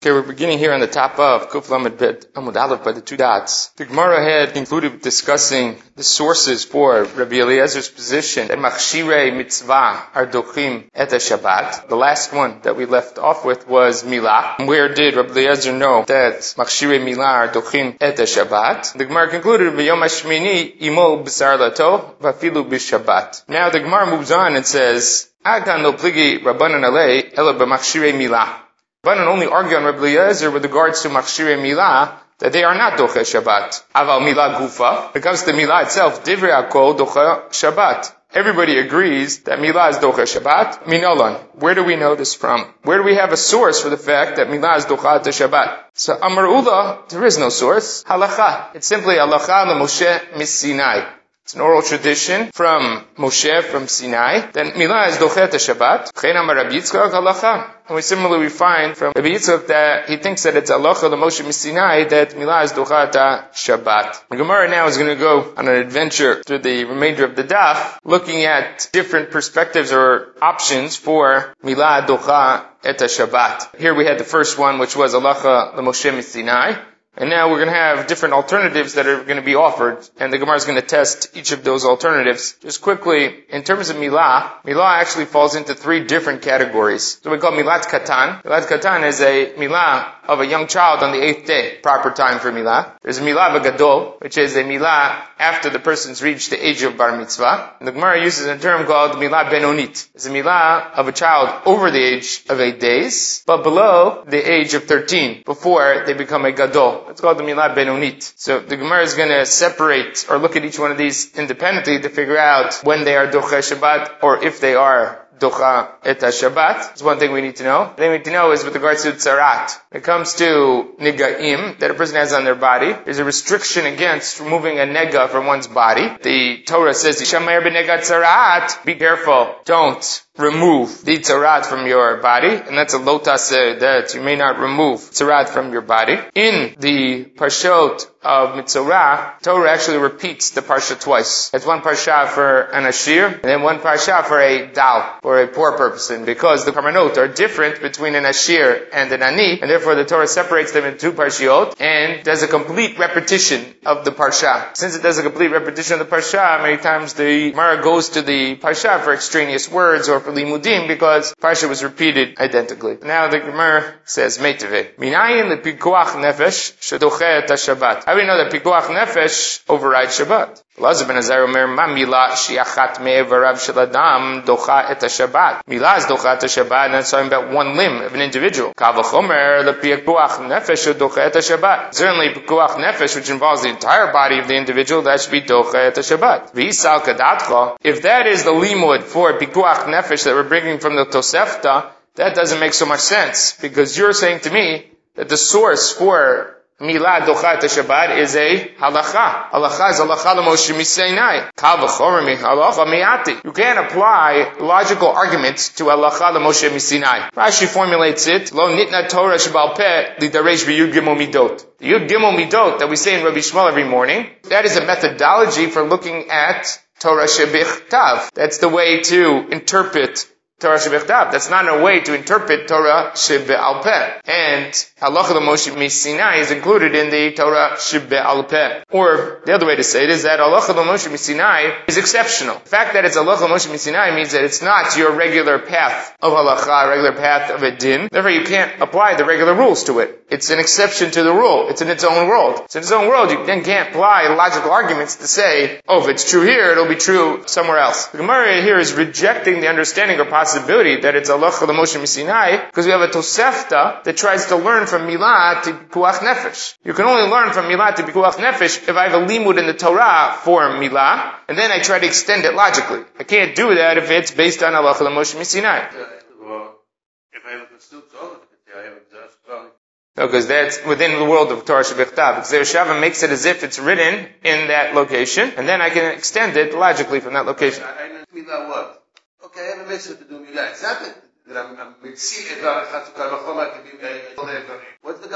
Okay, we're beginning here on the top of Kuf Lamed Bet Amud Aleph by the two dots. The Gemara had concluded with discussing the sources for Rabbi Eliezer's position that Machshire Mitzvah are Dochim et Shabbat. The last one that we left off with was Milah. Where did Rabbi Eliezer know that Machshire Milah are Dochim et Shabbat? The Gemara concluded B'Yom Hashmini Imo B'Sar Lato Vafilu B'Shabbat. Now the Gemara moves on and says, Agan no pligi Rabbanan alei ela b'machshire milah. Rabbanan only argue on Rabbi Eliezer with regards to Machshire Milah that they are not Doche Shabbat. Aval Milah Gufa. When it comes to Milah itself, Divrei Akol Doche Shabbat. Everybody agrees that Milah is Doche Shabbat. Minolan. Where do we know this from? Where do we have a source for the fact that Milah is Doche Shabbat? So Amar Ula, there is no source. Halacha. It's simply Halacha Moshe Sinai. It's an oral tradition from Moshe from Sinai. Then Milah is Dochet Shabbat. And we similarly find from Rabbi Yitzchak that he thinks that it's halacha the Moshe Sinai that Milah is Dochet Shabbat. The Gemara now is going to go on an adventure through the remainder of the daf, looking at different perspectives or options for Milah Docha et Shabbat. Here we had the first one, which was halacha the Moshe Sinai. And now we're going to have different alternatives that are going to be offered, and the Gemara is going to test each of those alternatives. Just quickly, in terms of milah, milah actually falls into three different categories. So we call milat katan. Milat katan is a milah of a young child on the eighth day, proper time for milah. There's a milah gadol, which is a milah after the person's reached the age of bar mitzvah. And the Gemara uses a term called milah benonit. It's a milah of a child over the age of eight days, but below the age of 13, before they become a gadol. It's called the milah benonit. So the Gemara is going to separate or look at each one of these independently to figure out when they are docha Shabbat or if they are docha et Shabbat. It's one thing we need to know. The thing we need to know is with regards to tzarat. When it comes to nigaim that a person has on their body, there's a restriction against removing a nega from one's body. The Torah says, tzarat. Be careful. Don't remove the tzarat from your body, and that's a lotas that you may not remove tzarat from your body. In the parshot of Mitzorah, Torah actually repeats the parsha twice. It's one parsha for an ashir, and then one parsha for a dal, for a poor person, because the karmanot are different between an ashir and an ani, and therefore the Torah separates them into two parshiot, and does a complete repetition of the parsha. Since it does a complete repetition of the parsha, many times the Mara goes to the parsha for extraneous words or for limudim, because parsha was repeated identically. Now the Gemara says, Meiteve. Minayin the pikuach nefesh shedochet Shabbat. How do we know that pikuach nefesh overrides Shabbat? Lazar ben Azar omer ma mila shiachat me'evarav sheladam docha et Shabbat. Mila is docha et Shabbat, and that's talking about one limb of an individual. Kavachomer the pikuach nefesh docha et Shabbat. Certainly pikuach nefesh, which involves the entire body of the individual, that should be docha et Shabbat. V'isal kadatcha. If that is the limud for pikuach nefesh that we're bringing from the Tosefta, that doesn't make so much sense because you're saying to me that the source for Milad dochat Shabbat is a halacha. Halacha is halacha l'Moshe Misainai. Kal halacha miati. You can't apply logical arguments to halacha l'Moshe Misinai. Rashi formulates it, lo nitna Torah shabal peh lidaresh v'yud gimel midot. The yud gimel midot that we say in Rabbi Yishmael every morning, that is a methodology for looking at Torah shebich tav. That's the way to interpret Torah Shebichtav. That's not a way to interpret Torah Shebe'al Peh. And Halacha Moshe Sinai is included in the Torah Shebe'al Peh. Or the other way to say it is that Halacha Moshe Sinai is exceptional. The fact that it's Halacha Moshe Sinai means that it's not your regular path of Halacha, regular path of a din. Therefore you can't apply the regular rules to it. It's an exception to the rule. It's in its own world. It's in its own world. You then can't apply logical arguments to say, oh, if it's true here, it'll be true somewhere else. The Gemara here is rejecting the understanding or possibility possibility that it's Allah the Moshe Sinai because we have a Tosefta that tries to learn from Milah to Pikuach Nefesh. You can only learn from Milah to Pikuach Nefesh if I have a limud in the Torah for Milah, and then I try to extend it logically. I can't do that if it's based on Allah the Moshe Sinai. No, because that's within the world of Torah Shebichtav. Xer makes it as if it's written in that location, and then I can extend it logically from that location. I, I I What's the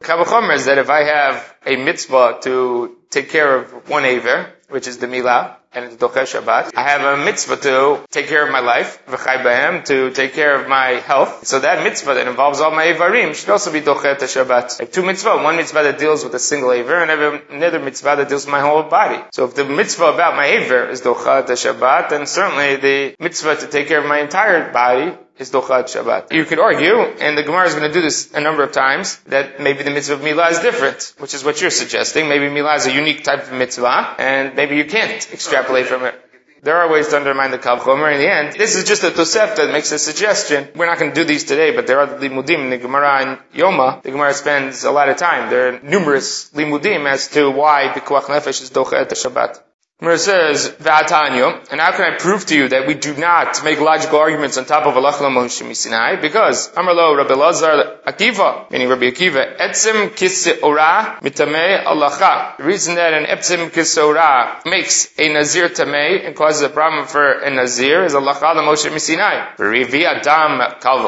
Kavachomer is that if I have a mitzvah to take care of one aver, which is the milah, and it's Doche Shabbat. I have a mitzvah to take care of my life, v'chai to take care of my health. So that mitzvah that involves all my Avarim should also be Doche Shabbat. I have two mitzvah, one mitzvah that deals with a single Aver, and another mitzvah that deals with my whole body. So if the mitzvah about my Aver is Doche Shabbat, then certainly the mitzvah to take care of my entire body is Dochat Shabbat. You could argue, and the Gemara is going to do this a number of times, that maybe the mitzvah of Milah is different, which is what you're suggesting. Maybe Milah is a unique type of mitzvah, and maybe you can't extrapolate from it. There are ways to undermine the Kav Chomer in the end. This is just a Tosefta that makes a suggestion. We're not going to do these today, but there are the Limudim in the Gemara and Yoma. The Gemara spends a lot of time. There are numerous Limudim as to why the Pikuach Nefesh is Dochet Shabbat. It says, V'atanyo, and how can I prove to you that we do not make logical arguments on top of Allah Moshe Sinai? Because, Amarlo Rabbi Lazar Akiva, meaning Rabbi Akiva, Etzim Kiseora Mitame Allacha. The reason that an Etzim Kiseora makes a Nazir Tameh and causes a problem for a Nazir is Allah Moshe Sinai. Revi Adam Kal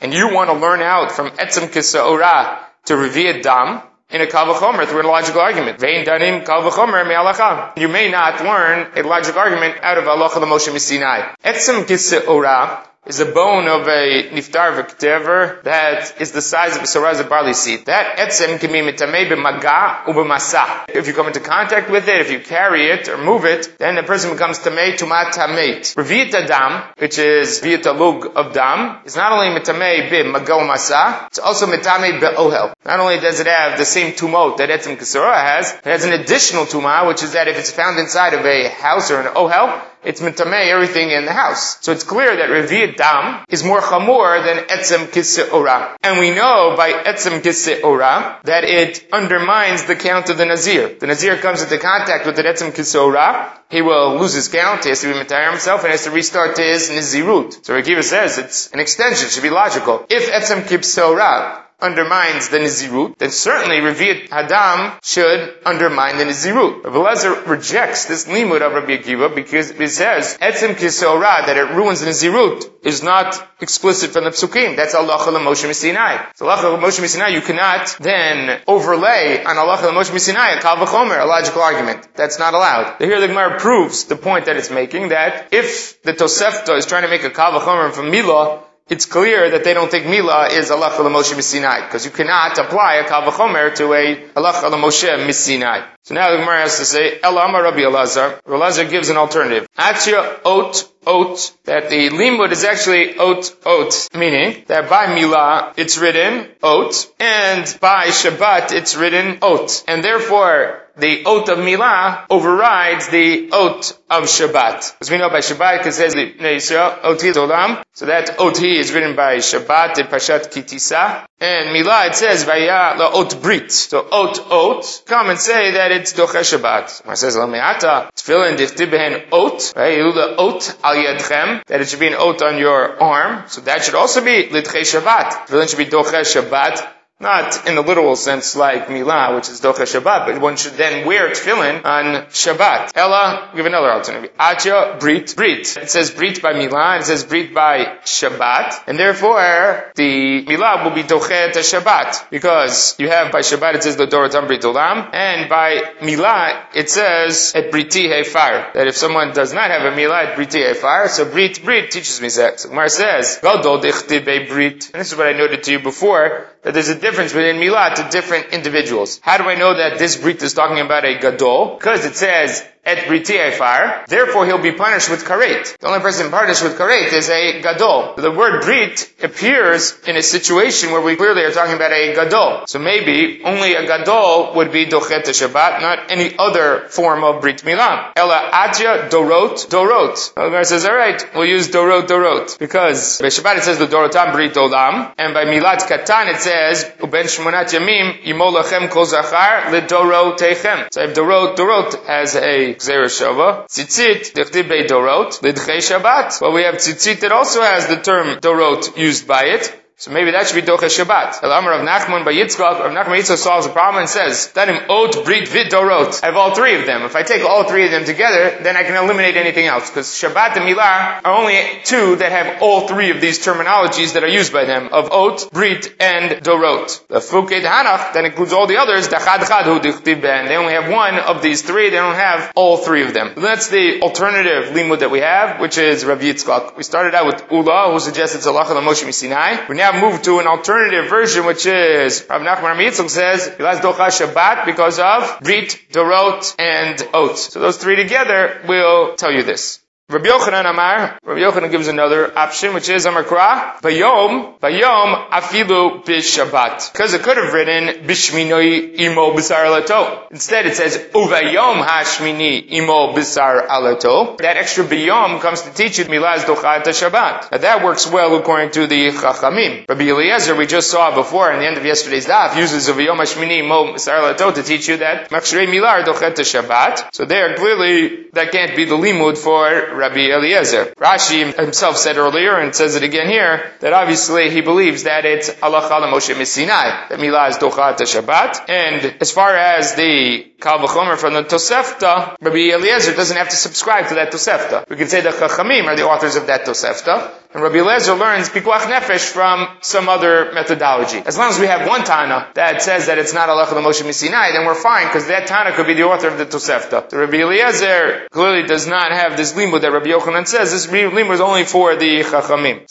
and you want to learn out from Etzim Kiseora to Revi Adam, in a kavachomer through a logical argument. Vein danim kavachomer me'alacha. You may not learn a logical argument out of Allah the Moshe Sinai. Etzem ora is a bone of a niftar v'ktever that is the size of a saraz barley seed. That etzem can be mitamei b'maga u'b'masa. If you come into contact with it, if you carry it or move it, then the person becomes tamei tumat tameit. Revit adam, which is viyat of dam, is not only mitamei b'maga u'masa, it's also mitamei be'ohel. Not only does it have the same tumot that etzem kisara has, it has an additional tuma, which is that if it's found inside of a house or an ohel, it's mitamei everything in the house. So it's clear that Revi'at Dam is more chamor than Etzem Kisse'ora. And we know by Etzem Kisse'ora that it undermines the count of the Nazir. The Nazir comes into contact with the Etzem Kisse'ora, he will lose his count, he has to be mitayar himself, and has to restart his Nizirut. So Rekiva says it's an extension, it should be logical. If Etzem Kisse'ora undermines the Nizirut, then certainly Revi'at Hadam should undermine the Nizirut. Rabbi Lezer rejects this limud of Rabbi Akiva because it says, Etzim Kisora, that it ruins the Nizirut, is not explicit from the Psukim. That's Allah Moshe Sinai. So Allah Moshe Sinai, you cannot then overlay on Allah Moshe Sinai a Kal V'chomer, a logical argument. That's not allowed. The Here the Gemara proves the point that it's making, that if the Tosefta is trying to make a Kal V'chomer from Milah, it's clear that they don't think Mila is Allah Moshe Sinai, because you cannot apply a Kavachomer to a Allah Moshe Sinai. So now the Gemara has to say, Elama Rabbi Elazar. Elazar gives an alternative. Achia ot ot, that the limud is actually ot ot, meaning that by Mila it's written ot, and by Shabbat it's written ot. And therefore, the oath of Milah overrides the oath of Shabbat. As we know by Shabbat, it says Oti Olam. So that Oti is written by Shabbat in Pashat Ki Tisa. And Milah, it says, Vaya la ot brit. So ot ot, come and say that it's Doche Shabbat. It says, La me'ata, tefillin dichtib behen ot, the ot al yadchem, that it should be an ot on your arm. So that should also be Lidche Shabbat. Tefillin should be Doche Shabbat. Not in the literal sense like Milah, which is Docha Shabbat, but one should then wear tefillin on Shabbat. Ella, give another alternative. Atya, Brit, Brit. It says Brit by Milah, it says Brit by Shabbat, and therefore the Milah will be Dochet Shabbat, because you have by Shabbat it says the Dorotam Brit Olam, and by Milah it says at Briti Hefar, that if someone does not have a Milah at Briti Hefar, so Brit, Brit teaches me sex. So Gemara says, Gadol Brit, and this is what I noted to you before, that there's a difference within milah to different individuals. How do I know that this brit is talking about a gadol? Because it says et briti efar, therefore he'll be punished with karet. The only person punished with karet is a gadol. The word brit appears in a situation where we clearly are talking about a gadol. So maybe only a gadol would be dochet Shabbat, not any other form of brit milah. Ella atya dorot dorot. The Gemara says, all right, we'll use dorot dorot because by Shabbat it says the dorotam brit olam, and by milat katan it says uben shmonat yamim imolachem kol zachar ledorot techem. So if dorot dorot has a Gzera Tzitzit, Dechtiv Bei Dorot, Shabbat. But we have tzitzit that also has the term Dorot used by it. So maybe that should be Doche Shabbat. El Amar of Nachman by Yitzchak, Rav Nachman Yitzchak solves the problem and says, him Ot, Brit, Vid Dorot. I have all three of them. If I take all three of them together, then I can eliminate anything else. Because Shabbat and Milah are only two that have all three of these terminologies that are used by them, of Ot, Brit, and Dorot. The Fuket Hanach, that includes all the others, Dachad Chad Hu Ben. They only have one of these three, they don't have all three of them. That's the alternative limud that we have, which is Rav Yitzchak. We started out with Ula, who suggests it's Allah Moshe Sinai. We now move to an alternative version, which is Rav Nachman Rav Yitzchak says, Yilaz Docha Shabbat because of Brit, Dorot, and Ot. So those three together will tell you this. Rabbi Yochanan Amar, Rabbi Yochanan gives another option, which is Amar Kra, Bayom, Bayom Afilu Bishabbat. Because it could have written Bishminoi Imo Bisar Alato. Instead it says Uvayom Hashmini Imo Bisar Alato. That extra Bayom comes to teach you Milaz Dochat Shabbat. Now that works well according to the Chachamim. Rabbi Eliezer, we just saw before in the end of yesterday's daf, uses Uvayom Hashmini Imo Bisar Alato to teach you that Machshrei Milar Dochet Shabbat. So there, clearly, that can't be the limud for Rabbi Eliezer. Rashi himself said earlier, and says it again here, that obviously he believes that it's Allah Moshe Missinai, that Milah is Dochat Shabbat. And as far as the Kal V'chomer from the Tosefta, Rabbi Eliezer doesn't have to subscribe to that Tosefta. We can say the Chachamim are the authors of that Tosefta. And Rabbi Eliezer learns Pikuach Nefesh from some other methodology. As long as we have one Tana that says that it's not Allah Moshe Missinai, then we're fine, because that Tana could be the author of the Tosefta. So Rabbi Eliezer clearly does not have this limud that Rabbi Yochanan says. This limud is only for the Chachamim.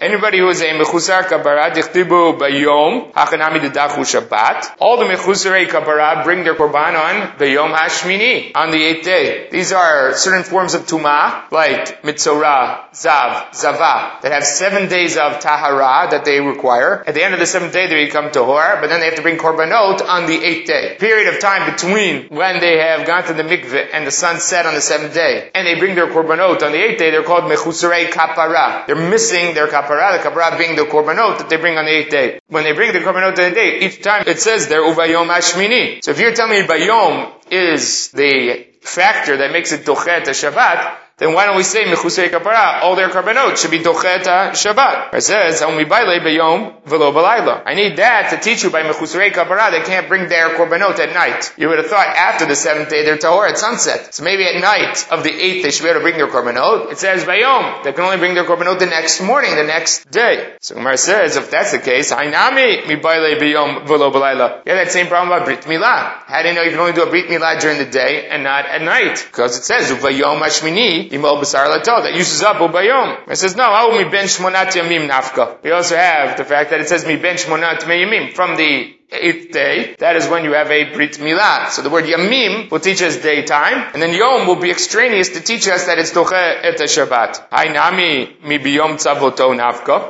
Anybody who is a Mechusar Kapara, Dichtibu Bayom, Hachanami Dedachu Shabbat. All the Mechusarei Kapara bring their Korban on the Yom Hashmini, on the eighth day. These are certain forms of Tumah like Mitzorah, Zav, Zava, that have seven days of Tahara that they require. At the end of the seventh day, they become Tahor, but then they have to bring Korbanot on the eighth day. Period of time between when they have gone to the mikveh and the sun set on the seventh day, and they bring their Korbanot on the eighth day, they're called Mechusarei Kapara. They're missing their Kapara, the Kapara being the Korbanot that they bring on the eighth day. When they bring the Korbanot on the day, time it says there, Uvayom Ashmini. So if you're telling me Bayom is the factor that makes it Dochet a Shabbat, then why don't we say mechusei kapara? All their karbanot should be docheta Shabbat. It says baile beyom velo balayla. I need that to teach you by mechusei kapara. They can't bring their korbanot at night. You would have thought after the seventh day they're tahor at sunset. So maybe at night of the eighth they should be able to bring their korbanot. It says bayom. They can only bring their korbanot the next morning, the next day. So Gemara says if that's the case, hainami mi baile beyom velo balayla. Yeah, that same problem about brit milah. How do you know you can only do a brit milah during the day and not at night? Because it says uvayom ashmini Imo Basar Lato, that uses up Ubayom. It says, no, Au mi ben shmonat yamim nafka. We also have the fact that it says mi ben shmonat yamim from the eighth day, that is when you have a Brit Milah. So the word Yamim will teach us daytime, and then Yom will be extraneous to teach us that it's Doche et Shabbat.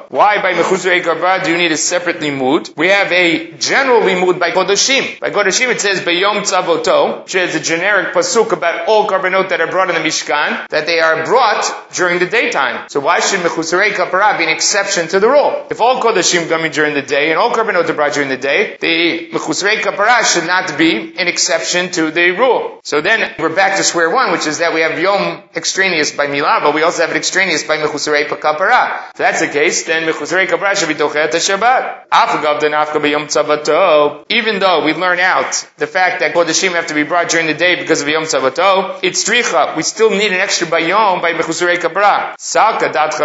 Why by Mechuzrei Garba do you need a separate limud? We have a general limud by Kodashim. By Kodashim it says biyom tzavoto, which is a generic pasuk about all karbanot that are brought in the Mishkan, that they are brought during the daytime. So why should Mechuzrei Kapara be an exception to the rule? If all Kodashim come in during the day, and all karbanot are brought during the day, they the mechusrei kapara should not be an exception to the rule. So then we're back to square one, which is that we have yom extraneous by milah, but we also have it extraneous by mechusrei kapara. If that's the case, then mechusrei kapara should be tochet Shabbat. Even though we learn out the fact that kodashim have to be brought during the day because of yom tzavato, it's tricha. We still need an extra by yom by mechusrei kapara. Salka dat. This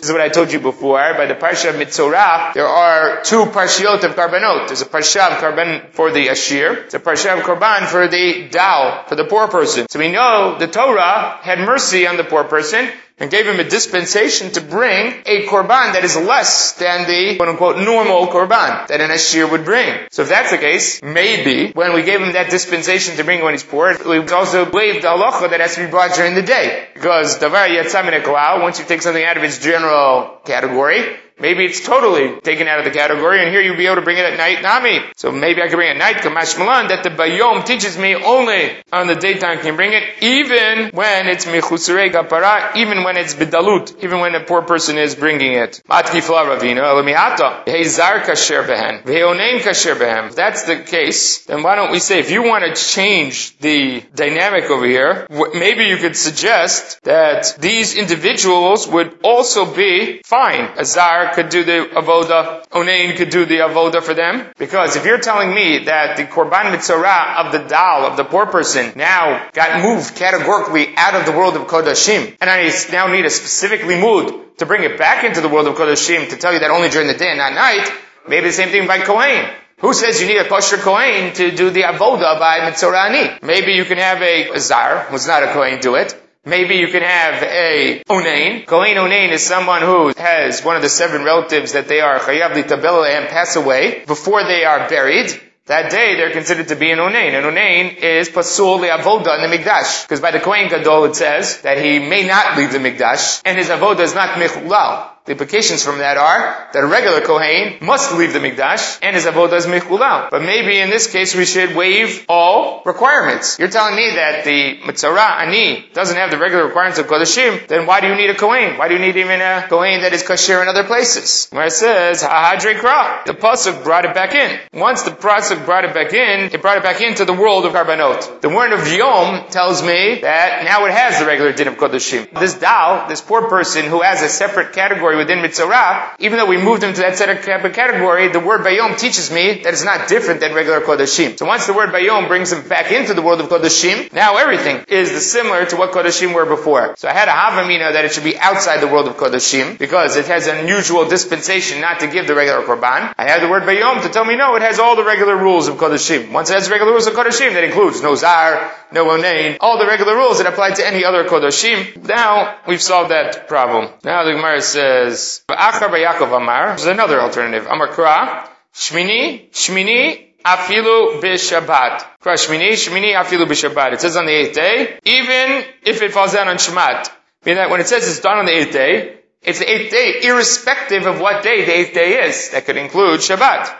is what I told you before by the parsha of There are two parshiot of karbanot. There's a parsha of karban for the ashir. It's a parsha of karban for the dao, for the poor person. So we know the Torah had mercy on the poor person and gave him a dispensation to bring a korban that is less than the quote unquote normal korban that an ashir would bring. So if that's the case, maybe when we gave him that dispensation to bring when he's poor, we also waived the halacha that has to be brought during the day. Because davar yatzam once you take something out of its general category, Maybe it's totally taken out of the category, and here you'll be able to bring it at night, nami. So maybe I can bring it at night, kamash malan, that the bayom teaches me only on the daytime can bring it, even when it's mechusarei gapara, even when it's bidalut, even when a poor person is bringing it. Matkifla ravina elamiata. Hezar kasher behen. Veonein kasher behem. If that's the case, then why don't we say, if you want to change the dynamic over here, maybe you could suggest that these individuals would also be fine. Azar could do the avoda, Onain could do the avoda for them. Because if you're telling me that the korban mitzvah of the dal, of the poor person, now got moved categorically out of the world of kodashim, and I now need a specific limud to bring it back into the world of kodashim to tell you that only during the day and not night, maybe the same thing by Kohen. Who says you need a kosher Kohen to do the avoda by Mitzorani? Maybe you can have a, a zar, who's not a Kohen, do it. Maybe you can have a onain. Kohen onain is someone who has one of the seven relatives that they are chayav litabel and pass away before they are buried. That day they're considered to be an onain. An onain is pasul avoda in the mikdash. Because by the Kohen Gadol it says that he may not leave the mikdash and his avoda is not mechulal. The implications from that are that a regular Kohen must leave the Mikdash and his avodah is michulal. But maybe in this case we should waive all requirements. You're telling me that the Mitzara Ani doesn't have the regular requirements of Kodashim, then why do you need a Kohen? Why do you need even a Kohen that is Kasher in other places? Where it says, Hahadre Kra. The Pasuk brought it back in. Once the Pasuk brought it back in, it brought it back into the world of Karbanot. The word of Yom tells me that now it has the regular din of Kodashim. This Dal, this poor person who has a separate category category within Mitzorah, even though we moved them to that category, the word Bayom teaches me that it's not different than regular Kodashim. So once the word Bayom brings them back into the world of Kodashim, now everything is similar to what Kodashim were before. So I had a Havamina that it should be outside the world of Kodashim, because it has an unusual dispensation not to give the regular Korban. I have the word Bayom to tell me no, it has all the regular rules of Kodashim. Once it has regular rules of Kodashim, that includes no Zar, no Onain, all the regular rules that apply to any other Kodashim. Now, we've solved that problem. Now the Gemara says, says, Yaakov Amar, there's another alternative. Amar Kra, Shmini, Shmini, Afilu b'Shabbat. Shmini, Shmini, Afilu b'Shabbat. It says on the eighth day, even if it falls down on Shmat. Meaning that when it says it's done on the eighth day, it's the eighth day, irrespective of what day the eighth day is. That could include Shabbat.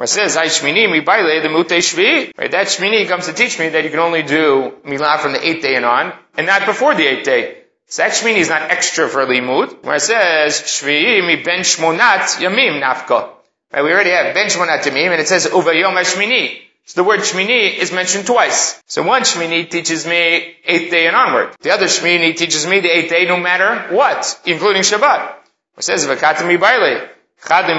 It says, "I shmini mi baile the mute shvi." Right, that shmini comes to teach me that you can only do milah from the eighth day and on, and not before the eighth day. So Shmini is not extra for limud. Where it says, Shvi'i mi ben shmonat yamim nafka. Right, we already have ben shmonat yamim, and it says, Uvayom shmini. So the word Shmini is mentioned twice. So one Shmini teaches me eighth day and onward. The other Shmini teaches me the eighth day no matter what, including Shabbat. It says, Vakatami baile. The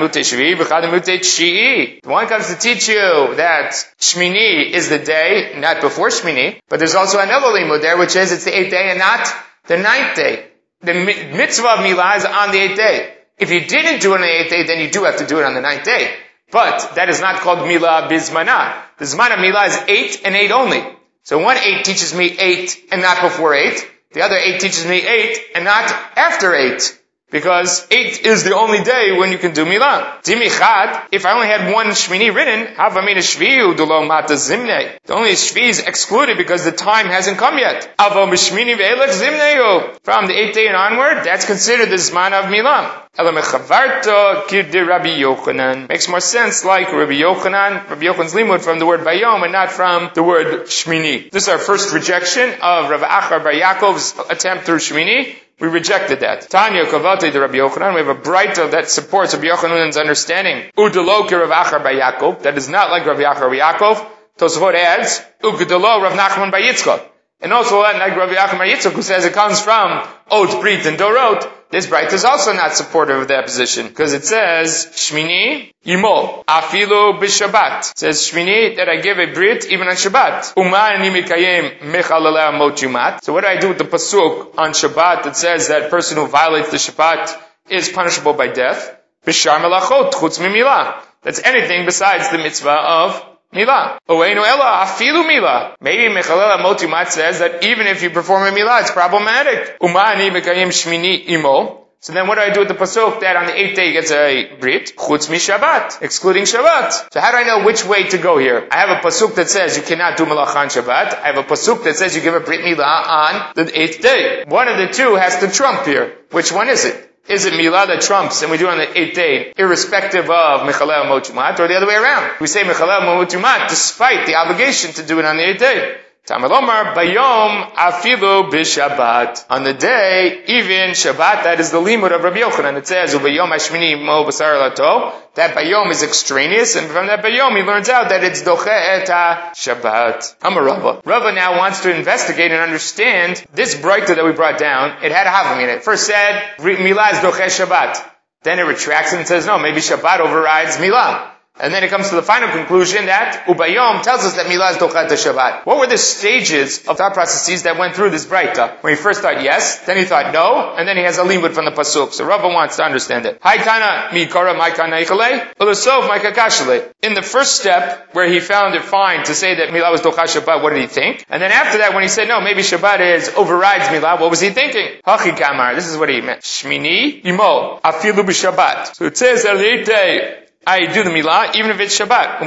one comes to teach you that Shmini is the day, not before Shmini, but there's also another limud there, which is it's the eighth day and not the ninth day. The mitzvah of milah is on the eighth day. If you didn't do it on the eighth day, then you do have to do it on the ninth day. But that is not called milah bismana. The zman of milah is eight and eight only. So one eight teaches me eight and not before eight. The other eight teaches me eight and not after eight. Because eight is the only day when you can do milah. Dimichad, if I only had one shmini written, havamina shviu dulo mata zimne. The only shvi is excluded because the time hasn't come yet. Zimneu. From the eighth day and onward, that's considered the zman of milah. Makes more sense like Rabbi Yochanan, Rabbi Yochanan's limud from the word bayom and not from the word shmini. This is our first rejection of Rav Acha Bar Yaakov's attempt through shmini. We rejected that. Tanya Kavati the Rabbi Yochanan. We have a Breita that supports Rabbi Yochanan's understanding. Udalo Rav Acha bar Yaakov. That is not like Rabbi Acha bar Yaakov. Tosafot adds, Ugdalo Rav Nachman bar Yitzchak. And also like Rabbi Achar by Yitzchak who says it comes from Ot, Brit, and Dorot. This bright is also not supportive of that position because it says Shmini Yimo Afilu b'Shabbat. It says Shmini that I give a brit even on Shabbat. Yumat. So what do I do with the pasuk on Shabbat that says that person who violates the Shabbat is punishable by death? B'shar melachot chutz mimilah. That's anything besides the mitzvah of Mila. Oeinu ela afilu mila. Maybe Mechalel Motimat says that even if you perform a mila, it's problematic. Umani mekayim shmini imo. So then what do I do with the pasuk that on the eighth day gets a brit? Chutz mi Shabbat, excluding Shabbat. So how do I know which way to go here? I have a pasuk that says you cannot do malacha on Shabbat. I have a pasuk that says you give a brit milah on the eighth day. One of the two has to trump here. Which one is it? Is it milah that trumps and we do it on the eighth day, irrespective of mechalel mochumat, or the other way around? We say mechalel mochumat despite the obligation to do it on the eighth day. Tamalomar bayom afilu b'Shabbat. On the day, even Shabbat, that is the limud of Rabbi Yochanan. It says, ubayom ashmini mo basar lato. That bayom is extraneous, and from that bayom he learns out that it's doche et Shabbat. I'm a Rava. Rava now wants to investigate and understand this breakthrough that we brought down. It had a having in it. First said, milah is doche Shabbat. Then it retracts and says, no, maybe Shabbat overrides milah. And then it comes to the final conclusion that Ubayom tells us that Milah is Dochat Shabbat. What were the stages of thought processes that went through this Breita? When he first thought yes, then he thought no, and then he has a limud from the Pasuk. So Rava wants to understand it. Haitana mikara maikana ulasov maikakashale. In the first step, where he found it fine to say that Milah was Dochat Shabbat, what did he think? And then after that, when he said no, maybe Shabbat is overrides Milah, what was he thinking? Hachi kamar. This is what he meant. Shmini imo afilu b'Shabbat. So it says I do the milah, even if it's Shabbat.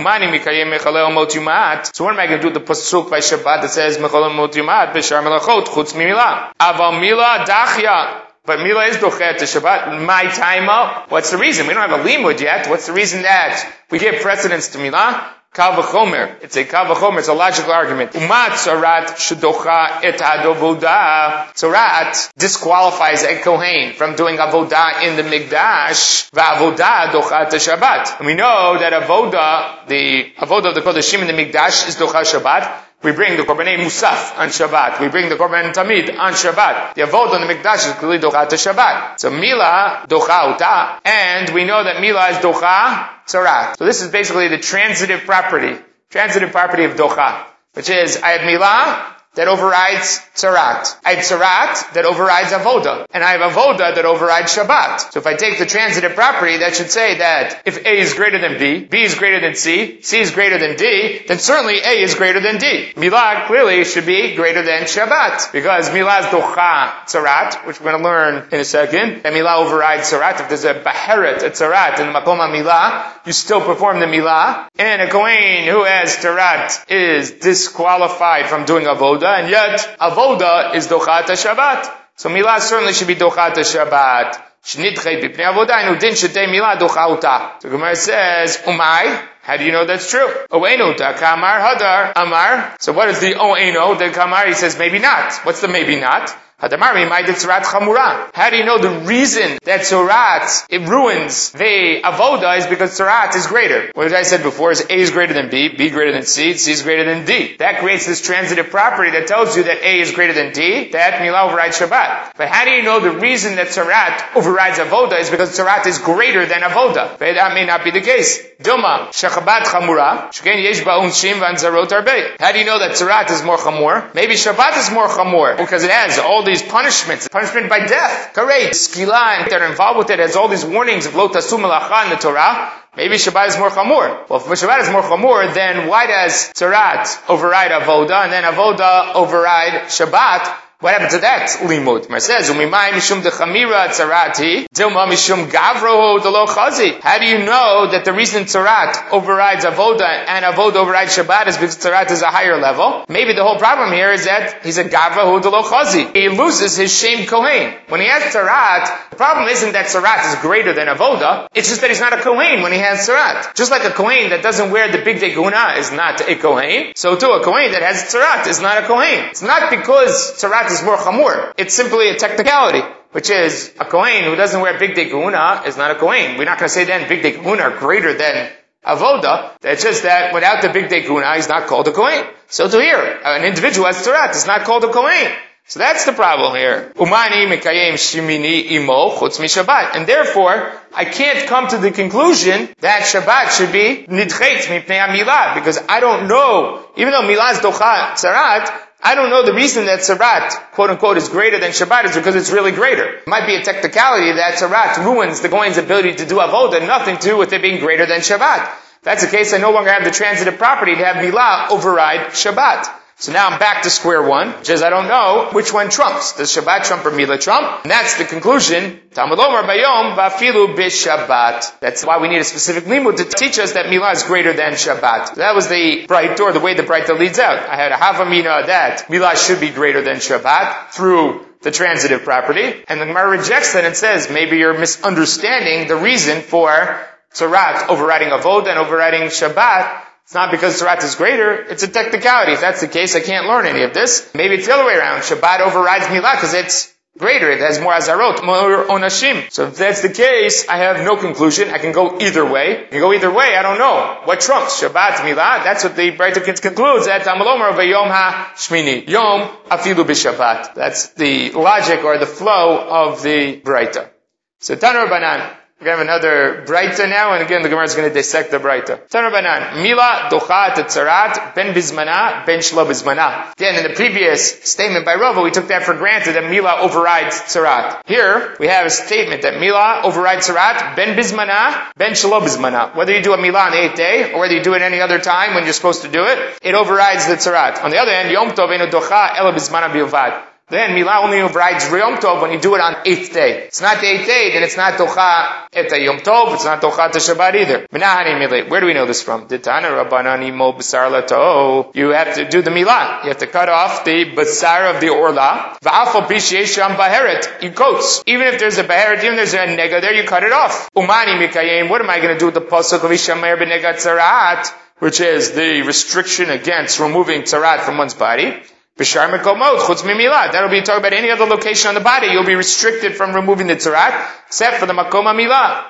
So what am I going to do the pasuk by Shabbat that says mechalel mot yumat b'shar melachot chutz milah? Aval milah dachya. But milah is dochet to Shabbat. My time up. What's the reason? We don't have a limud yet. What's the reason that we give precedence to milah? Kavachomer. It's a kavachomer. It's a logical argument. Umat tzarat shedocha et adovoda. Tzarat disqualifies a kohen from doing avodah in the mikdash. Va'avoda docha Shabbat. And we know that avoda, the avodah of the kodeshim in the mikdash is docha Shabbat. We bring the Korbanei Musaf on Shabbat. We bring the Korban Tamid on Shabbat. The Avod on the Mikdash is clearly Docha to Shabbat. So Mila, Docha Uta, and we know that Mila is Docha Tzarat. So this is basically the transitive property, transitive property of Docha, which is I have Mila, that overrides Tzarat. I have Tzarat that overrides Avoda. And I have Avoda that overrides Shabbat. So if I take the transitive property, that should say that if A is greater than B, B is greater than C, C is greater than D, then certainly A is greater than D. Milah clearly should be greater than Shabbat. Because Milah is Docha Tzarat, which we're going to learn in a second. And Milah overrides Tzarat. If there's a Baheret, a Tzarat in the Makoma Milah, you still perform the Milah. And a Kohen who has Tzarat is disqualified from doing Avoda and yet avoda is dochat Shabbat. So milah certainly should be dochat Shabbat. Shnidchei b'pnei avoda, and udin shetei milah dochauta. So Gemara says, umay, how do you know that's true? Oeno da kamar hadar amar. So what is the oeno da kamar? He says maybe not. What's the maybe not? How do you know the reason that Tzorat, it ruins the Avoda is because Tzorat is greater. What I said before is A is greater than B, B greater than C, C is greater than D. That creates this transitive property that tells you that A is greater than D, that Milah overrides Shabbat. But how do you know the reason that Tzorat overrides Avoda is because Tzorat is greater than Avoda? That may not be the case. Dilma, Shachabat Chamura, Shken Yesh Ba'un Shim Zarot Arbe. How do you know that Tzorat is more Chamur? Maybe Shabbat is more Chamur, because it has all these punishments, punishment by death, karet, skila, they're involved with it has all these warnings of lo tasum in the Torah. Maybe Shabbat is more chamur. Well, if Shabbat is more chamur, then why does Tzarat override Avoda, and then Avoda override Shabbat? What happened to that limud? It says, "Umimai mishum dechamira tzarati, dilma mishum gavro delo chazi." How do you know that the reason tzarat overrides avoda and avoda overrides Shabbat is because tzarat is a higher level? Maybe the whole problem here is that he's a gavro delo chazi. He loses his shame kohen when he has tzarat. The problem isn't that tzarat is greater than avoda; it's just that he's not a kohen when he has tzarat. Just like a kohen that doesn't wear the big deguna is not a kohen, so too a kohen that has tzarat is not a kohen. It's not because tzarat is more chamur. It's simply a technicality, which is a Kohen who doesn't wear big day is not a Kohen. We're not going to say then big day are greater than avoda. It's just that without the big day he's not called a Kohen. So to here, an individual has Tarat is not called a Kohen. So that's the problem here. Umani mikayem shimini imo chutz. And therefore, I can't come to the conclusion that Shabbat should be nidchet mipnei milah because I don't know, even though milah is docha tzarat, I don't know the reason that Sarat, quote unquote, is greater than Shabbat is because it's really greater. It might be a technicality that Sarat ruins the Goin's ability to do Avodah, nothing to do with it being greater than Shabbat. If that's the case, I no longer have the transitive property to have Milah override Shabbat. So now I'm back to square one, which is I don't know which one trumps. Does Shabbat trump or Mila trump? And that's the conclusion. Talmud Omer Bayom Vafilu Bishabbat. That's why we need a specific limud to teach us that Mila is greater than Shabbat. That was the bright door, the way the bright door leads out. I had a Havamina that Mila should be greater than Shabbat through the transitive property. And the Gemara rejects that and says, maybe you're misunderstanding the reason for Tzarat overriding Avod and overriding Shabbat It's not because Tzaraat is greater, it's a technicality. If that's the case, I can't learn any of this. Maybe it's the other way around. Shabbat overrides Milah because it's greater. It has more azarot, more onashim. So if that's the case, I have no conclusion. I can go either way. I can go either way. I don't know. What trumps? Shabbat, Milah? That's what the Breita concludes at Tamalomer of Yom HaShmini. Yom afilu b'Shabbat. That's the logic or the flow of the Breita. So Tanur Banan. We have another Breita now, and again the Gemara is going to dissect the Breita. Tanabanan, Mila dochat tzarat ben bizmana ben shlo bizmana. Again, in the previous statement by Rava, we took that for granted that Mila overrides tzarat. Here, we have a statement that Mila overrides tzarat ben bizmana ben shlo bizmana. Whether you do a Mila on the eighth day, or whether you do it any other time when you're supposed to do it, it overrides the tzarat. On the other hand, Yom Tov docha ela bizmana bilvad. Then Milah only overrides Yom Tov when you do it on eighth day. It's not the eighth day, then it's not Tocha et Yom Tov, it's not Tocha to Shabbat either. Where do we know this from? You have to do the Milah. You have to cut off the Basar of the Orla. You coats. Even if there's a Baheret, even if there's a Nega there, you cut it off. Umani Mikayim. What am I going to do with the Pasuk of Ishamer B'Negat Tzarat? Which is the restriction against removing Tzarat from one's body. That'll be talking about any other location on the body. You'll be restricted from removing the tzarat, except for the makom milah.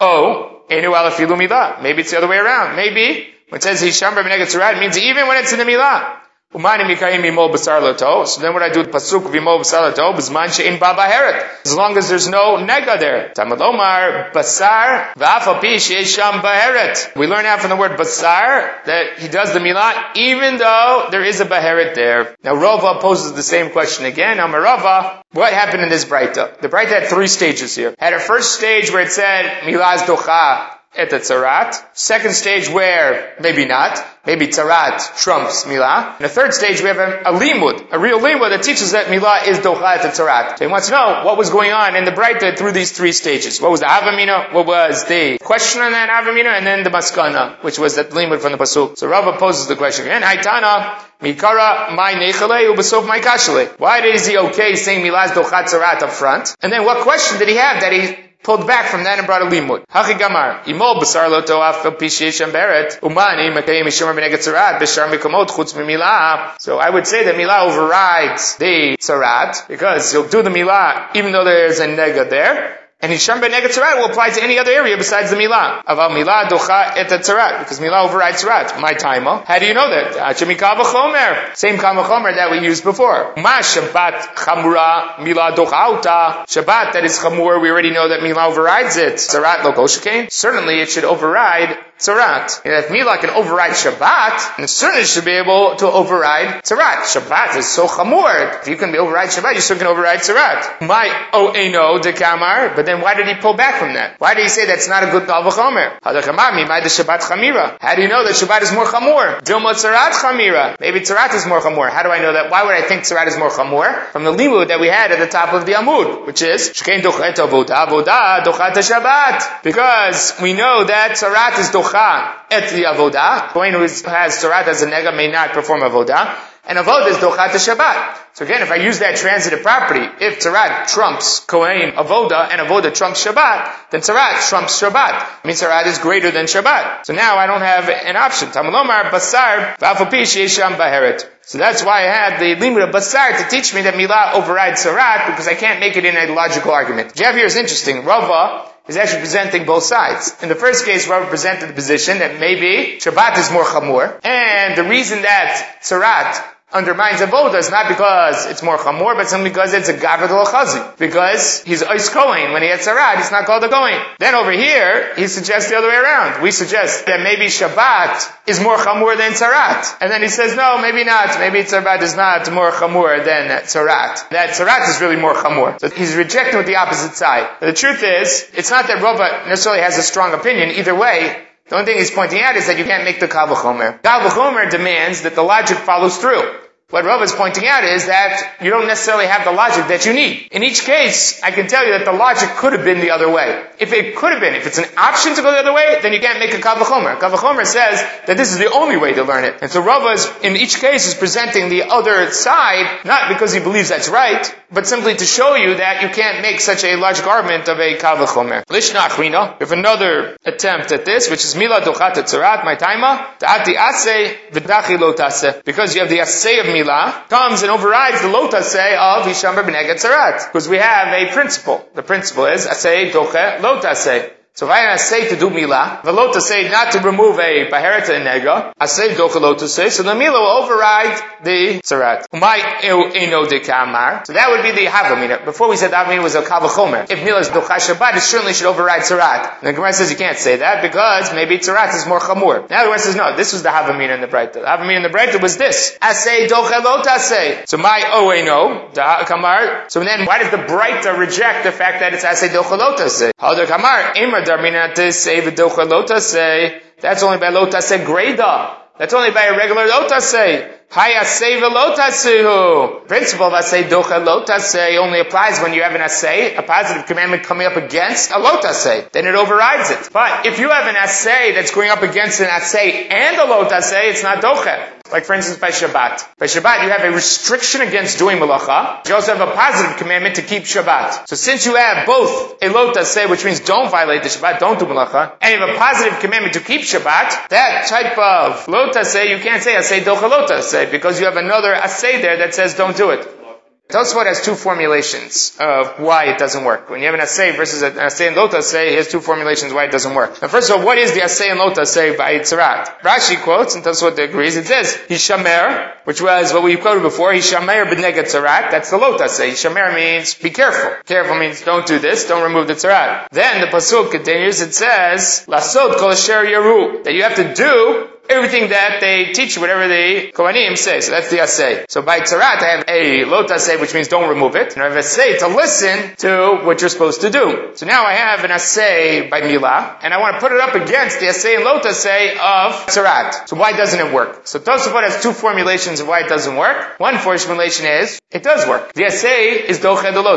Oh, enu alafilu milah. Maybe it's the other way around. Maybe, when it says hisham b'negat tzarat, it means even when it's in the milah. So then what I do with pasuk v'imol basar lato b'zman she'in ba baheret. As long as there's no nega there. Tamad Omar basar v'afal pi she'esham baheret. We learn out from the word basar that he does the milah even though there is a baheret there. Now Rava poses the same question again. Amar Rava, what happened in this Breita? The Breita had three stages here. Had a first stage where it said milah is docha at the tzarat. Second stage where maybe not. Maybe tzarat trumps milah. In the third stage we have a, a limud, a real limud that teaches that milah is docha at the tzarat. So he wants to know what was going on in the Breita through these three stages. What was the avamina? What was the question on that avamina? And then the maskana, which was that limud from the pasuk. So Rava poses the question again. Haitana, Mikara my nechale ubasov my kashale. Why is he okay saying milah is docha tzarat up front? And then what question did he have that he pulled back from that and brought a limud. Hachi gamar. Imol basar lo toaf pishiyesham beret. Umani makayim mishomer b'negat tzarat b'shar mikomot chutz milah. So I would say that milah overrides the tzarat because you'll do the milah even though there's a nega there. And Hisham ben Negat Tzarat will apply to any other area besides the Milah. Aval Milah docha et Tzarat, because Milah overrides Tzarat. My timer. How do you know that? Hachemikav chomer. Same chomer that we used before. Ma Shabbat chamura Milah docha Shabbat that is chamur, we already know that Milah overrides it. Lo Certainly it should override Tzarat. If Milah can override Shabbat, then certainly should be able to override Tzarat. Shabbat is so chamur. If you can override Shabbat, you still can override Tzarat. My oh, o eno de kamar. But then why did he pull back from that? Why did he say that's not a good Dalvachomer? Shabbat chamira. How do you know that Shabbat is more chamur? Dilma Tzarat chamira. Maybe Tzarat is more chamur. How do I know that? Why would I think Tzarat is more chamur? From the limud that we had at the top of the Amud, which is Shkein dochet avodah avodah dochat Shabbat. Because we know that Tzarat is docha et avodah. Kohen who has Tzarat as a nega may not perform avodah. And avodah is dochat Shabbat. So again, if I use that transitive property, if Tzarat trumps Kohen Avoda and Avoda trumps Shabbat, then Tzarat trumps Shabbat. It means Tzarat is greater than Shabbat. So now I don't have an option. Tamalomar Basar Vafopish Yesham Baheret. So that's why I had the limud of Basar to teach me that Milah overrides Tzarat because I can't make it in a logical argument. Jav here is interesting. Rava is actually presenting both sides. In the first case, Rava presented the position that maybe Shabbat is more chamur, and the reason that Tzarat undermines avoda is not because it's more chamor, but simply because it's a gavod chazi. Because he's ice kohen. When he gets sarad, he's not called a kohen. Then over here, he suggests the other way around. We suggest that maybe Shabbat is more chamor than sarat. And then he says, no, maybe not. Maybe Shabbat is not more chamor than sarat. That sarat is really more chamor. So he's rejecting with the opposite side. But the truth is, it's not that Rava necessarily has a strong opinion. Either way, the only thing he's pointing out is that you can't make the Kavachomer. Kavachomer demands that the logic follows through. What Rav is pointing out is that you don't necessarily have the logic that you need. In each case, I can tell you that the logic could have been the other way. If it could have been, if it's an option to go the other way, then you can't make a Kavachomer. Kavachomer says that this is the only way to learn it. And so Rav is, in each case, is presenting the other side, not because he believes that's right, but simply to show you that you can't make such a large garment of a kavachomer. Lishna achrina. We have another attempt at this, which is mila dochat tzarat, my taima, ta'ati ase v'dachi lotase. Because you have the ase of mila, comes and overrides the lotase of hishamar b'neget tzarat. Because we have a principle. The principle is ase doche lotase. So if I say to do mila, velota say not to remove a baheret and nega, I say dochalota say, so the mila will override the sarat. My eno de kamar. So that would be the havamina. Before we said havamina was a kavachomer. If mila is docha shabbat, it certainly should override sarat. And the Gemara says you can't say that because maybe sarat is more chamur. Now the Gemara says no, this was the havamina in the breita. The havamina in the breita was this. I say dochalota say. So my oeno, the kamar. So then why does the breita reject the fact that it's I say dochalota say? How the kamar, darminate say say. That's only by lota say greda. That's only by a regular lota say. Hayasei velotasihu. Principle of asay docha lotasei only applies when you have an asay, a positive commandment coming up against a lotasei. Then it overrides it. But if you have an asay that's going up against an asay and a lotasei, it's not docha. Like for instance by Shabbat. By Shabbat you have a restriction against doing malacha. You also have a positive commandment to keep Shabbat. So since you have both a lota say, which means don't violate the Shabbat, don't do malacha, and you have a positive commandment to keep Shabbat, that type of lota say, you can't say asay docha lota say, because you have another asay there that says don't do it. Tosfot has two formulations of why it doesn't work. When you have an assay versus an assay and lota say, he has two formulations why it doesn't work. Now first of all, what is the assay and lota say by Itzarat? Rashi quotes, and Tosfot agrees, it says, Hishamer, which was what we quoted before, Hishamer b'neged tzarat, that's the lota say. Hishamer means be careful. Careful means don't do this, don't remove the tzarat. Then the pasuk continues, it says, Lasod kol asher yaru, that you have to do everything that they teach, whatever the Kohanim say. So that's the assay. So by tzarat, I have a lot assay, which means don't remove it. And I have a say to listen to what you're supposed to do. So now I have an assay by Mila, and I want to put it up against the assay and lot assay of tzarat. So why doesn't it work? So Tosafot has two formulations of why it doesn't work. One formulation is, it does work. The assay is doche the lot.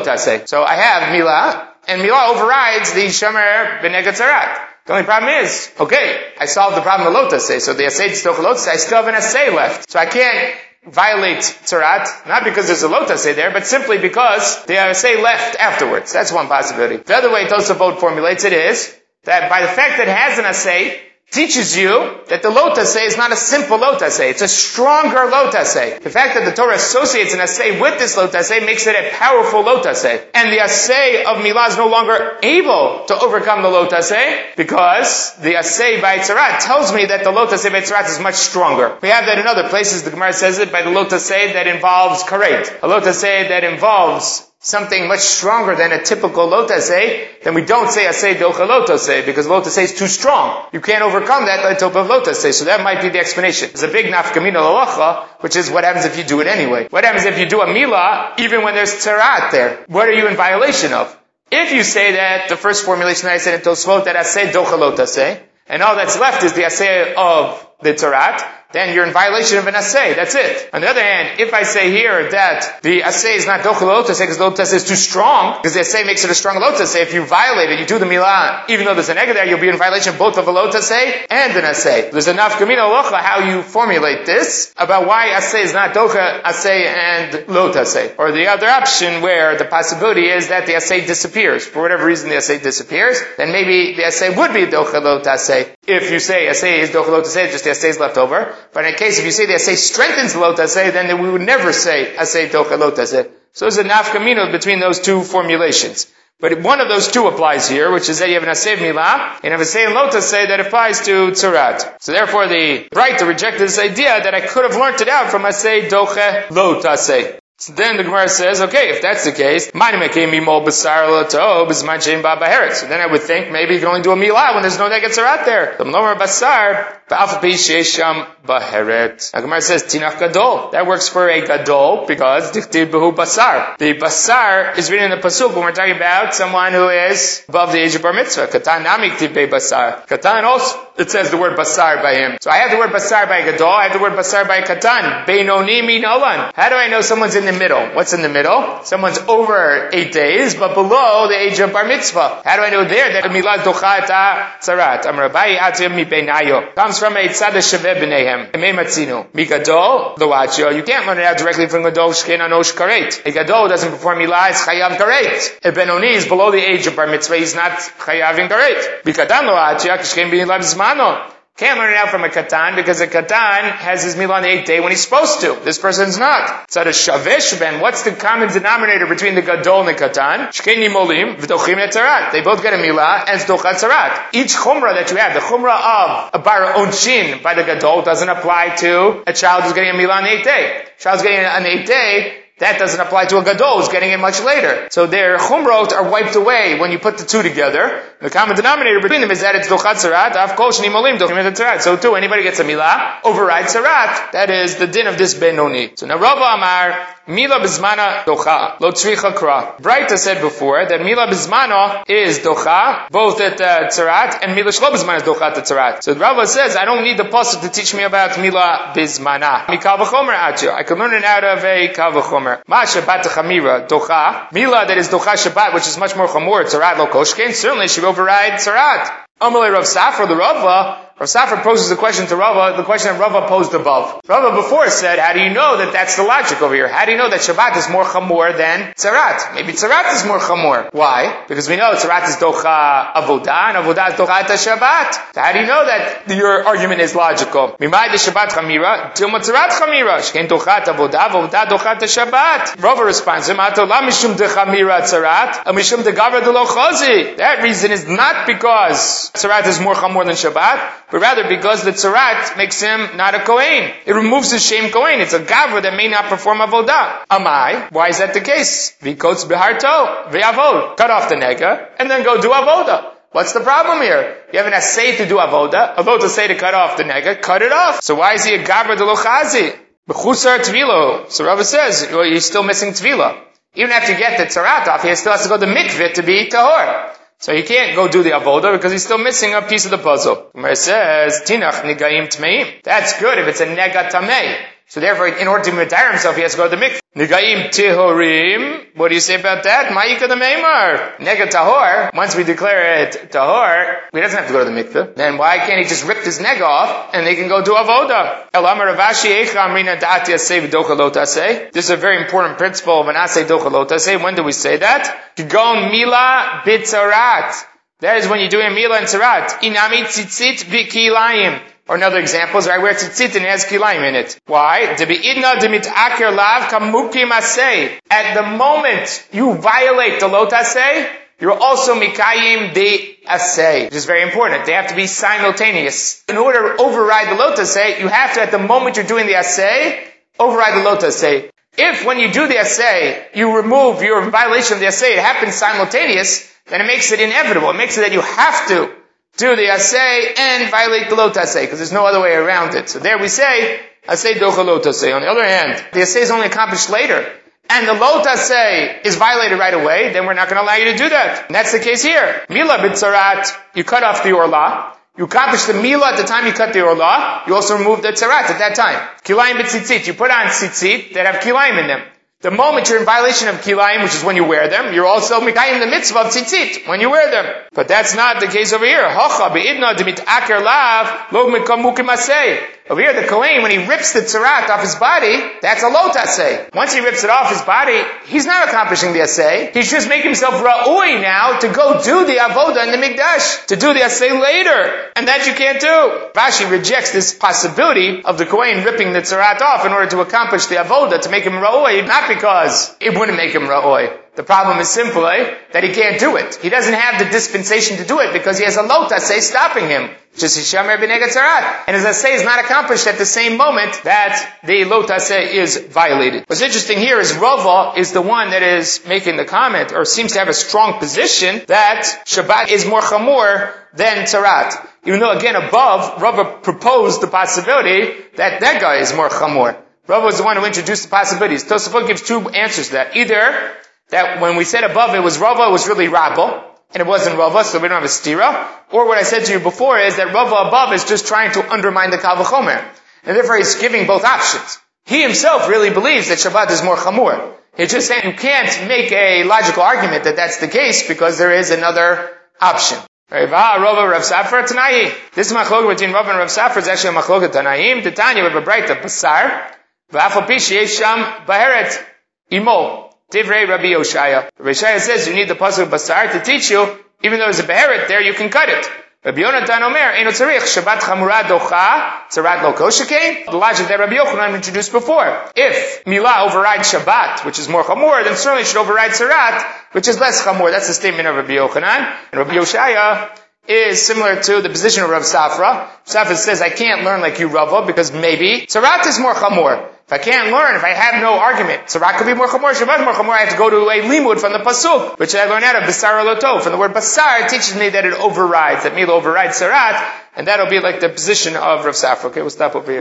So I have Mila, and Mila overrides the Shomer B'negah Tzarat. The only problem is, okay, I solved the problem of Lotus say, so the Asay still Lotus I still have an Asay left. So I can't violate Tzarat, not because there's a Lotus say there, but simply because the Asay left afterwards. That's one possibility. The other way Tosafot formulates it is, that by the fact that it has an Asay, teaches you that the lotase is not a simple lotase. It's a stronger lotase. The fact that the Torah associates an assay with this lotase makes it a powerful lotase. And the assay of Milah is no longer able to overcome the lotase because the assay by Tzarat tells me that the lotase by Tzarat is much stronger. We have that in other places. The Gemara says it by the lotase that involves karet. A lotase that involves something much stronger than a typical lotase, eh? then we don't say asay docha lotase, eh? because lotase is too strong. You can't overcome that by top of lotase, eh? so that might be the explanation. There's a big nafkamina lalacha, which is what happens if you do it anyway. What happens if you do a mila, even when there's tzarat there? What are you in violation of? If you say that the first formulation that I said in Tosfot, that asay docha lotase, and all that's left is the asay of the tzarat, then you're in violation of an assay. That's it. On the other hand, if I say here that the assay is not dochel lotus because lotus is too strong, because the assay makes it a strong lotus, say if you violate it, you do the milah, even though there's an egg there, you'll be in violation both of a lotus and an assay. There's enough kamina locha how you formulate this about why assay is not docha assay and lotus Or the other option where the possibility is that the assay disappears. For whatever reason the assay disappears, then maybe the assay would be docha lotus If you say assay is docha lotus just the assay is left over. But in case if you say the assay strengthens the lotasay, then we would never say assay tocha lotasay. So there's a nafkamino between those two formulations. But one of those two applies here, which is that you have an asay milah, and have a say in lotasay that applies to tzarat. So therefore the right to reject this idea that I could have learned it out from asay doche lotasay. So then the Gemara says, okay, if that's the case, so then I would think maybe you can only do a milah when there's no negates out there. The Gemara says, tinach gadol. That works for a gadol because basar. The basar is written in the pasuk when we're talking about someone who is above the age of bar mitzvah. Katan basar. Katan also, it says the word basar by him. So I have the word basar by a gadol, I have the word basar by a katan. Beinoni min. How do I know someone's in the middle. What's in the middle? Someone's over eight days, but below the age of bar mitzvah. How do I know there that milad dochata tzarat? Am Rabbi mi benayo. Comes from a tzad shaveh b'neihem. Emei matzinu. Migadol, lo achio. You can't learn it out directly from Gadol shkin anosh karet. A Gadol doesn't perform milah, it's chayav karet. A Benoni is below the age of bar mitzvah, he's not chayav in karet. Bikadan lo achio, kishkin b'nilav zmano. Can't learn it out from a katan because a katan has his meal on the eighth day when he's supposed to. This person's not. So the shavish ben, what's the common denominator between the gadol and the katan? Shkeni molim v'dochim etzarat. They both get a milah and zdochat zarat. Each chumrah that you have, the chumrah of a bar onshin by the gadol doesn't apply to a child who's getting a milah on the eighth day. Child's getting the eighth day, that doesn't apply to a gadol who's getting it much later. So their chumrot are wiped away when you put the two together. The common denominator between them is that it's dochat sarat, af kol shni molim sarat. So too, anybody gets a milah, overrides sarat, that is the din of this benoni. So now Rava Amar, Mila bizmana docha, lo tzricha kra. Breita said before that mila bizmana is docha, both at uh, tzarat, and mila shlo bizmana is docha at tzarat. So Rava says, I don't need the pasuk to teach me about mila bizmana. Mikal v'chomer atyo. I can learn it out of a kal v'chomer. Ma shabbat chamira docha. Mila that is docha shabbat, which is much more chamor, tzarat lo koshken, certainly she override tzarat. Amalei Rav Safra, the Rava, Rav poses a question to Rava, the question that Rava posed above. Rava before said, how do you know that that's the logic over here? How do you know that Shabbat is more chamor than Tzarat? Maybe Tzarat is more chamor. Why? Because we know Tzarat is docha avodah, and avodah is docha Shabbat. So how do you know that your argument is logical? Shabbat chamira, Tzarat chamira, docha avodah, avodah docha Shabbat. Rava responds, la mishum de chamira Tzarat, a mishum de gavra de. That reason is not because Tzarat is more chamor than Shabbat, but rather because the tzarat makes him not a kohen. It removes his shame kohen. It's a gavra that may not perform avodah. Am I? why is that the case? Because beharto ve'avod. Cut off the nega and then go do avodah. What's the problem here? You have an assay to do avodah. Avodah say to cut off the nega, cut it off. So why is he a gavra de lochazi? Bechusar tvilo. So Rava says, well, he's still missing tvila. Even after you get the tzarat off, he still has to go to mikveh to be tahor. So he can't go do the avoda because he's still missing a piece of the puzzle. Gemara says, Tinach nigaim tmeim. That's good if it's a nega tamei. So therefore, in order to retire himself, he has to go to the mikveh. Nigaim tihorim. What do you say about that? Ma'ika the meimar. Nega tahor. Once we declare it tahor, he doesn't have to go to the mikveh. Then why can't he just rip his nega off and they can go do avoda? This is a very important principle of an asay docha lo When do we say that? Kigon mila bitzarat. That is when you're doing mila and tzarat. Inami tzitzit bikilayim. Or another example is I wear tzitzit and has kilayim in it. Why? At the moment you violate the lotasei, you're also mikayim de asay, which is very important. They have to be simultaneous. In order to override the lotasei, you have to, at the moment you're doing the asay, override the lotasei. If when you do the assay, you remove your violation of the assay, it happens simultaneous, then it makes it inevitable. It makes it that you have to do the assay and violate the lot assay, because there's no other way around it. So there we say, assay docha lot assay. On the other hand, the assay is only accomplished later, and the lot assay is violated right away, then we're not going to allow you to do that. And that's the case here. Mila bitzarat, you cut off the orla, you accomplish the mila at the time you cut the orla, you also remove the tzarat at that time. Kilayim b'tzitzit, you put on tzitzit that have kilayim in them. The moment you're in violation of kilayim, which is when you wear them, you're also mikayim the mitzvah of tzitzit when you wear them. But that's not the case over here. Over here, the Kohen, when he rips the tzarat off his body, that's a lot assay. Once he rips it off his body, he's not accomplishing the assay. He's just making himself ra'ui now to go do the avoda in the mikdash, to do the assay later. And that you can't do. Rashi rejects this possibility of the Kohen ripping the tzarat off in order to accomplish the avoda, to make him ra'ui, not because it wouldn't make him ra'ui. The problem is simply eh? that he can't do it. He doesn't have the dispensation to do it because he has a lota say stopping him. Just Hisham Tzarat. And as I say is not accomplished at the same moment that the lota say is violated. What's interesting here is Rava is the one that is making the comment, or seems to have a strong position, that Shabbat is more chamor than Tzarat. Even though again above, Rava proposed the possibility that that guy is more chamor. Rava was the one who introduced the possibilities. Tosafot gives two answers to that. Either that when we said above it was Rava, it was really Rabbo, and it wasn't Rava, so we don't have a stira. Or what I said to you before is that Rava above is just trying to undermine the kal v'chomer. And therefore he's giving both options. He himself really believes that Shabbat is more chamur. He's just saying you can't make a logical argument that that's the case because there is another option. This machloket between Rav and Rav Safra is actually a machloket Tanaim. Titania, have a bright Basar. V'afal pishi yesham baheret imo. Divrei Rabbi Yoshaya. Rabbi Yoshaya says you need the pasuk Basar to teach you, even though there's a beheret there, you can cut it. Rabbi Yonatan Omer, Eino Tzarich, Shabbat Chamura Docha, Tzarat Lo Koshake, the logic that Rabbi Yochanan introduced before. If Milah overrides Shabbat, which is more Chamur, then certainly should override Tzarat, which is less Chamur. That's the statement of Rabbi Yochanan. And Rabbi Yoshaya is similar to the position of Rav Safra. Safra says, I can't learn like you, Rava, because maybe Tzarat is more Chamur. If I can't learn, if I have no argument, Tzarat could be more Chamor, Shabbat more Chamor, I have to go to a limud from the Pasuk, which I learned out of Basar Loto. From the word Basar, it teaches me that it overrides, that Mila overrides Tzarat, and that'll be like the position of Rav Safra. Okay, we'll stop over here.